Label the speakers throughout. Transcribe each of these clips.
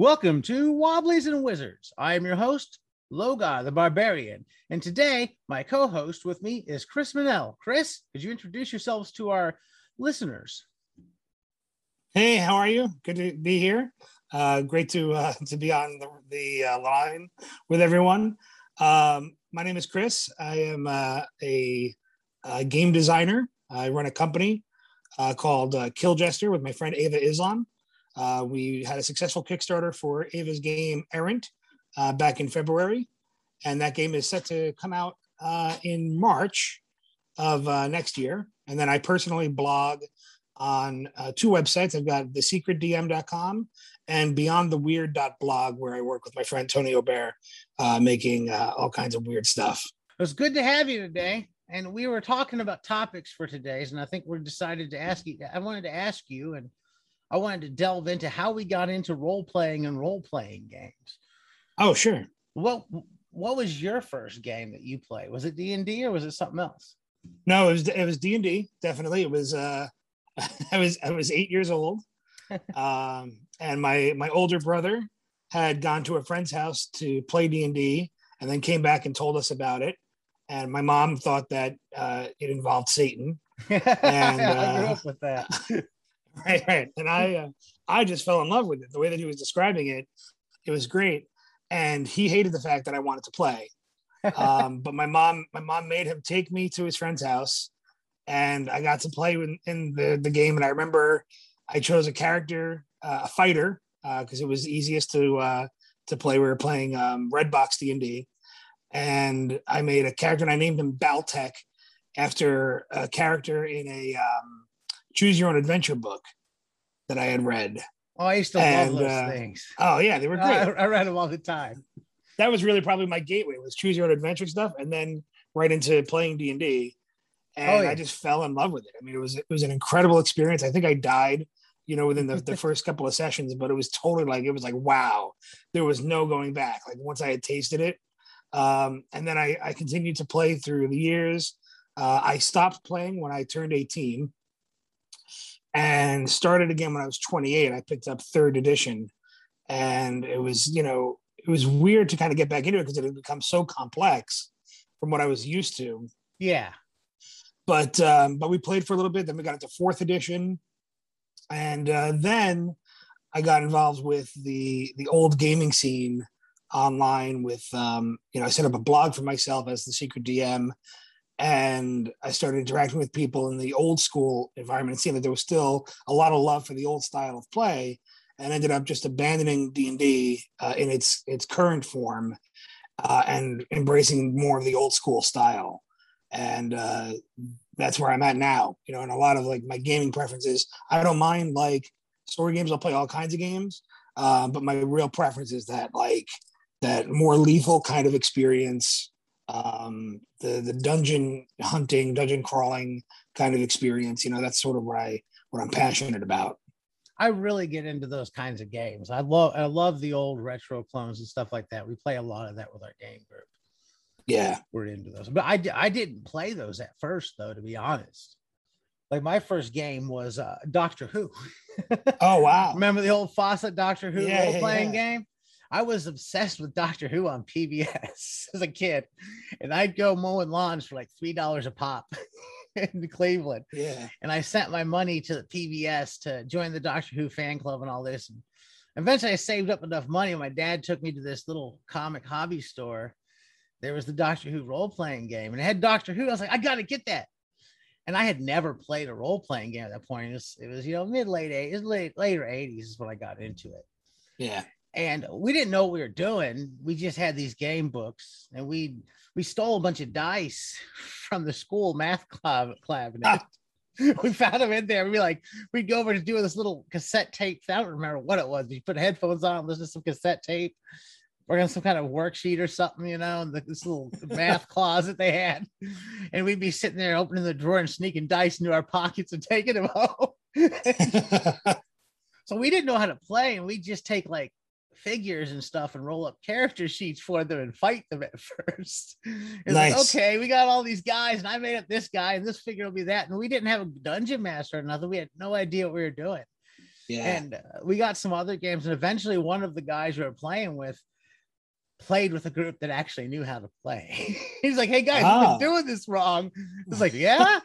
Speaker 1: Welcome to Wobblies and Wizards. I am your host, Loga the Barbarian, and today my co-host with me is Chris Mennell. Chris, could you introduce yourselves to our listeners?
Speaker 2: Hey, how are you? Good to be here. Uh, great to uh, to be on the, the uh, line with everyone. Um, my name is Chris. I am uh, a, a, game designer. I run a company uh, called uh, Kill Jester with my friend Ava Islam. Uh, we had a successful Kickstarter for Ava's game Errant uh, back in February, and that game is set to come out uh, in March of uh, next year. And then I personally blog on uh, two websites. I've got thesecretdm.com and beyondtheweird.blog, where I work with my friend Tony Aubert, making all kinds of weird stuff.
Speaker 1: It was good to have you today. And we were talking about topics for today's, and I think we decided to ask you. I wanted to ask you, and I wanted to delve into how we got into role playing and role playing games.
Speaker 2: Oh, sure.
Speaker 1: What what was your first game that you played? Was it D and D or was it something else?
Speaker 2: No, it was it was D and D. Definitely, it was. uh I was I was eight years old, um, and my my older brother had gone to a friend's house to play D and D, and then came back and told us about it. And my mom thought that uh, it involved Satan.
Speaker 1: And uh, I grew uh, up with that.
Speaker 2: right right. And i uh, i just fell in love with it. The way that he was describing it it was great. And he hated the fact that i wanted to play. Um, but my mom my mom made him take me to his friend's house and i got to play in, in the, the game. And i remember i chose a character uh, a fighter because uh, it was easiest to uh, to play. We were playing um, redbox d&d and i made a character and i named him baltech after a character in a um, choose your own adventure book that I had read.
Speaker 1: Oh, I used to and, love those uh, things.
Speaker 2: Oh yeah, they were great. I,
Speaker 1: I, read them all the time.
Speaker 2: That was really probably my gateway was choose your own adventure stuff, and then right into playing D and D, and oh. I just fell in love with it. I mean, it was it was an incredible experience. I think I died, you know, within the, the first couple of sessions, but it was totally like it was like wow, there was no going back. Like once I had tasted it, um, and then I I continued to play through the years. Uh, I stopped playing when I turned 18 and started again when I was 28. I picked up third edition, and it was you know it was weird to kind of get back into it because it had become so complex from what I was used to.
Speaker 1: Yeah.
Speaker 2: But um, but we played for a little bit. Then we got into fourth edition, and uh, then I got involved with the the old gaming scene online. With um, you know, I set up a blog for myself as the secret DM, and I started interacting with people in the old school environment and seeing that there was still a lot of love for the old style of play, and ended up just abandoning D and D uh, in its its current form uh, and embracing more of the old school style, and uh, that's where I'm at now. You know, and a lot of like my gaming preferences, I don't mind like story games. I'll play all kinds of games, uh, but my real preference is that like that more lethal kind of experience um, the the dungeon hunting, dungeon crawling kind of experience. You know, that's sort of what I what I'm passionate about.
Speaker 1: I really get into those kinds of games. I love I love the old retro clones and stuff like that. We play a lot of that with our game group.
Speaker 2: Yeah,
Speaker 1: we're into those. But I I didn't play those at first though, to be honest. Like my first game was uh, Doctor Who.
Speaker 2: oh wow!
Speaker 1: Remember the old FASA Doctor Who yeah, role playing yeah. game? I was obsessed with Doctor Who on PBS as a kid, and I'd go mowing lawns for like three dollars a pop in Cleveland.
Speaker 2: Yeah,
Speaker 1: and I sent my money to the PBS to join the Doctor Who fan club and all this. And eventually, I saved up enough money. My dad took me to this little comic hobby store. There was the Doctor Who role playing game, and it had Doctor Who. I was like, I got to get that and I had never played a role playing game at that point. It was, it was you know mid late eighties, late later eighties is when I got into it.
Speaker 2: Yeah,
Speaker 1: and we didn't know what we were doing. We just had these game books, and we we stole a bunch of dice from the school math club. cabinet. Ah. we found them in there. We'd be like, we'd go over to do this little cassette tape. I don't remember what it was. You put headphones on, listen to some cassette tape, work on some kind of worksheet or something, you know, in the, this little math closet they had. And we'd be sitting there opening the drawer and sneaking dice into our pockets and taking them home. so we didn't know how to play, and we just take like figures and stuff and roll up character sheets for them and fight them at first. It's nice. like, okay, we got all these guys, and I made up this guy, and this figure will be that. And we didn't have a dungeon master or nothing. We had no idea what we were doing.
Speaker 2: Yeah.
Speaker 1: And uh, we got some other games, and eventually one of the guys we were playing with played with a group that actually knew how to play. He's like, "Hey guys,
Speaker 2: Oh.
Speaker 1: we've been doing this wrong." It's like, "Yeah."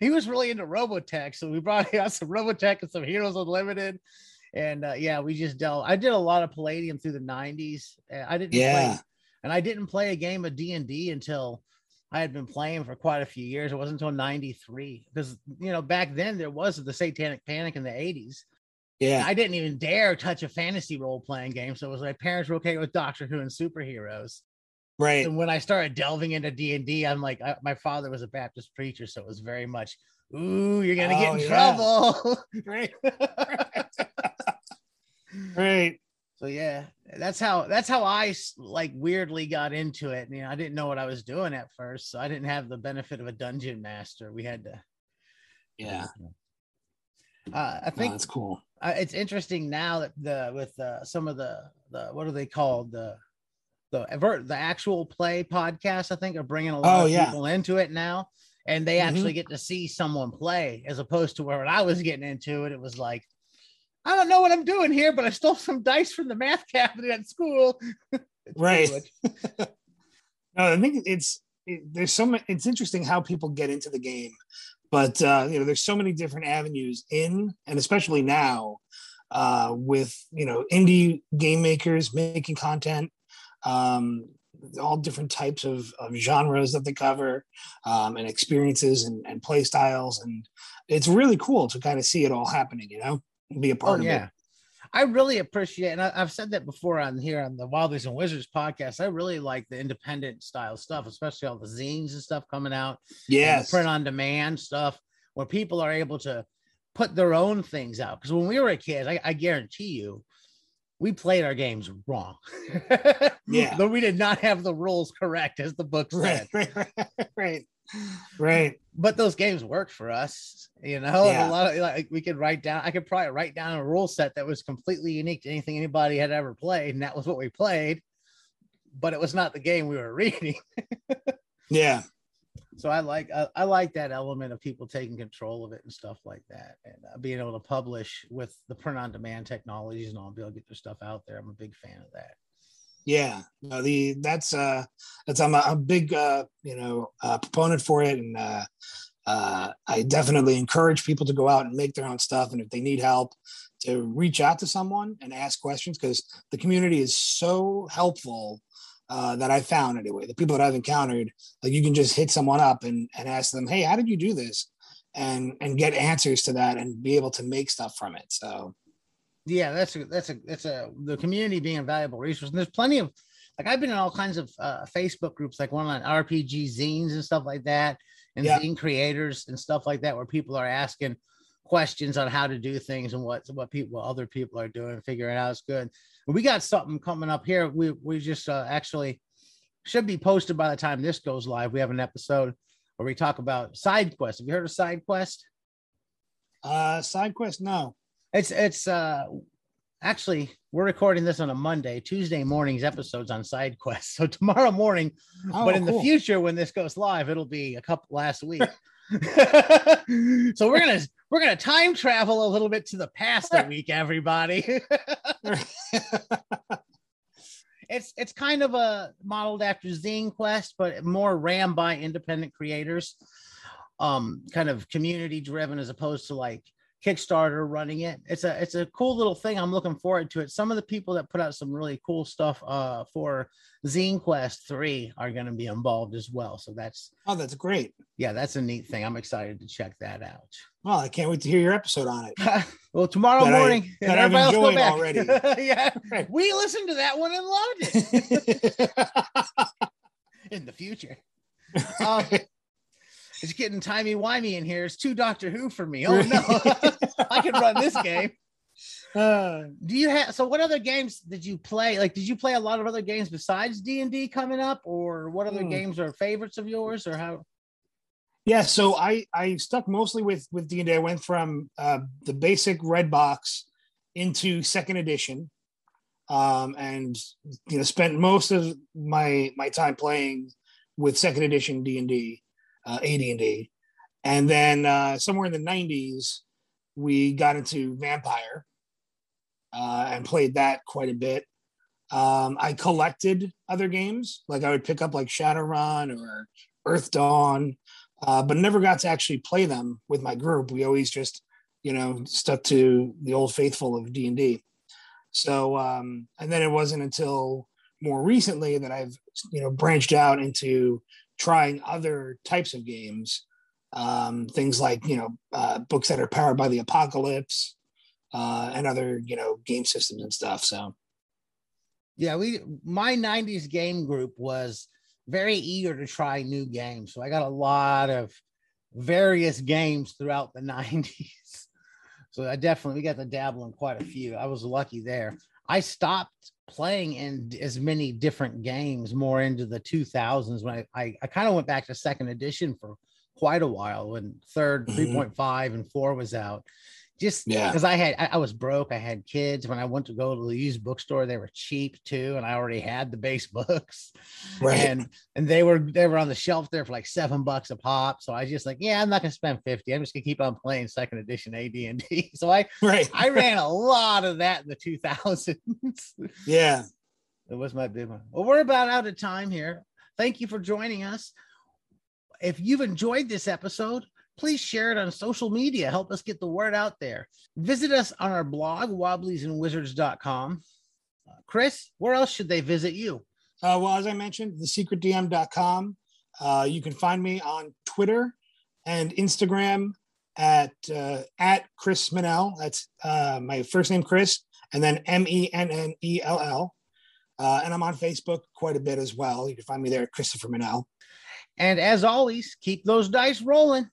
Speaker 1: he was really into Robotech, so we brought out some Robotech and some Heroes Unlimited. And uh, yeah, we just dealt. I did a lot of Palladium through the '90s. Uh, I didn't
Speaker 2: Yeah.
Speaker 1: play, and I didn't play a game of D and D until I had been playing for quite a few years. It wasn't until '93 because you know back then there was the Satanic Panic in the '80s.
Speaker 2: Yeah.
Speaker 1: I didn't even dare touch a fantasy role playing game. So it was my parents were okay with Doctor Who and superheroes.
Speaker 2: Right.
Speaker 1: And when I started delving into D and D, I'm like, I, my father was a Baptist preacher, so it was very much, ooh, you're gonna get
Speaker 2: Oh,
Speaker 1: in
Speaker 2: yeah.
Speaker 1: trouble.
Speaker 2: Right. Right.
Speaker 1: so yeah, that's how that's how I like weirdly got into it. You know, I didn't know what I was doing at first, so I didn't have the benefit of a dungeon master. We had to.
Speaker 2: Yeah.
Speaker 1: Uh, I
Speaker 2: No,
Speaker 1: think
Speaker 2: that's cool.
Speaker 1: uh, it's interesting now that the with uh, some of the the what are they called the the ever the actual play podcast I think are bringing a lot
Speaker 2: Oh,
Speaker 1: of
Speaker 2: yeah.
Speaker 1: people into it now and they
Speaker 2: Mhm.
Speaker 1: actually get to see someone play as opposed to where when I was getting into it it was like I don't know what I'm doing here but I stole some dice from the math cabinet at school
Speaker 2: Right. No, I think it's it, there's so much. It's interesting how people get into the game, but uh, you know, there's so many different avenues in, and especially now uh, with you know indie game makers making content, um, all different types of, of genres that they cover, um, and experiences and, and play styles, and it's really cool to kind of see it all happening. You know, be a oh, part
Speaker 1: oh
Speaker 2: of
Speaker 1: yeah
Speaker 2: it.
Speaker 1: I really appreciate, and I, I've said that before on here on the Wobblies and Wizards podcast. I really like the independent style stuff, especially all the zines and stuff coming out.
Speaker 2: Yes.
Speaker 1: print on demand stuff where people are able to put their own things out. Because when we were a kid, I, I guarantee you, we played our games wrong.
Speaker 2: Yeah.
Speaker 1: Though we did not have the rules correct, as the book said.
Speaker 2: Right. Right. Right. Right.
Speaker 1: But those games worked for us, you know.
Speaker 2: Yeah.
Speaker 1: A lot of like we could write down. I could probably write down a rule set that was completely unique to anything anybody had ever played, and that was what we played. But it was not the game we were reading.
Speaker 2: Yeah.
Speaker 1: so I like I, I like that element of people taking control of it and stuff like that, and uh, being able to publish with the print on demand technologies and all, be able to get their stuff out there. I'm a big fan of that.
Speaker 2: Yeah, no, the that's uh that's I'm a, a big uh you know uh, proponent for it, and uh, uh, I definitely encourage people to go out and make their own stuff, and if they need help, to reach out to someone and ask questions because the community is so helpful. Uh, that I found anyway, the people that I've encountered, like you can just hit someone up and, and ask them, hey, how did you do this? And and get answers to that and be able to make stuff from it. So
Speaker 1: Yeah, that's a that's a that's a the community being a valuable resource. And there's plenty of like I've been in all kinds of uh, Facebook groups, like one on RPG zines and stuff like that, and
Speaker 2: Yeah.
Speaker 1: zine creators and stuff like that, where people are asking questions on how to do things and what what people what other people are doing, figuring out is good. We got something coming up here. We we just uh, actually should be posted by the time this goes live. We have an episode where we talk about side quest. Have you heard of side quest?
Speaker 2: uh side quest, no.
Speaker 1: It's it's uh actually we're recording this on a Monday. Tuesday morning's episodes on side quest. So tomorrow morning,
Speaker 2: Oh,
Speaker 1: but in the future when this goes live, it'll be a couple last week. so we're gonna we're gonna time travel a little bit to the past a week, everybody. it's it's kind of a modeled after Zine Quest, but more ran by independent creators, um, kind of community driven as opposed to like Kickstarter running it. It's a it's a cool little thing. I'm looking forward to it. Some of the people that put out some really cool stuff uh, for Zine Quest three are going to be involved as well. So that's
Speaker 2: oh, that's great.
Speaker 1: yeah, that's a neat thing. I'm excited to check that out.
Speaker 2: Well, I can't wait to hear your episode on it.
Speaker 1: well, tomorrow
Speaker 2: That
Speaker 1: morning, and
Speaker 2: that I've
Speaker 1: everybody else go back.
Speaker 2: already.
Speaker 1: yeah,
Speaker 2: Right.
Speaker 1: we listened to that one and loved it. in the future. It's getting timey wimey in here. It's two Doctor Who for me. Oh no, I can run this game.
Speaker 2: Uh,
Speaker 1: Do you have so? What other games did you play? Like, did you play a lot of other games besides D and D coming up, or what other
Speaker 2: Hmm.
Speaker 1: games are favorites of yours, or how?
Speaker 2: yeah, so I I stuck mostly with with D and D. I went from uh, the basic red box into second edition, um, and you know spent most of my my time playing with second edition D and D, uh, AD and D, and then uh, somewhere in the '90s we got into Vampire, uh, and played that quite a bit. Um, I collected other games, like I would pick up like Shadowrun or Earthdawn, uh, but never got to actually play them with my group. We always just, you know, stuck to the old faithful of D and D. So, um, and then it wasn't until more recently that I've, you know, branched out into trying other types of games, um, things like you know, uh, books that are powered by the apocalypse, uh, and other you know game systems and stuff. So,
Speaker 1: yeah, we my '90s game group was very eager to try new games, so I got a lot of various games throughout the '90s. So I definitely we got to dabble in quite a few. I was lucky there. I stopped playing in as many different games more into the 2000s when I, I, I kind of went back to second edition for quite a while when 3rd mm-hmm. 3.5 and 4 was out just yeah. because i had I, I, was broke i had kids when i went to go to the used bookstore they were cheap too and i already had the base books. Right. And and they were they were on the shelf there for like seven bucks a pop. So i was just like yeah i'm not gonna spend 50 i'm just gonna keep on playing second edition ad&d so i right. I ran a lot of that in the 2000s
Speaker 2: yeah.
Speaker 1: It was my big one. Well we're about out of time here. Thank you for joining us. If you've enjoyed this episode please share it on social media. Help us get the word out there. Visit us on our blog, wobbliesandwizards.com. Uh, Chris, where else should they visit you?
Speaker 2: Uh, well, as I mentioned, thesecretdm.com. Uh, you can find me on Twitter and Instagram at uh, at Chris Mennell. That's uh, my first name, Chris, and then M E N N E L L. Uh, and I'm on Facebook quite a bit as well. You can find me there, Christopher Mennell.
Speaker 1: And as always, keep those dice rolling.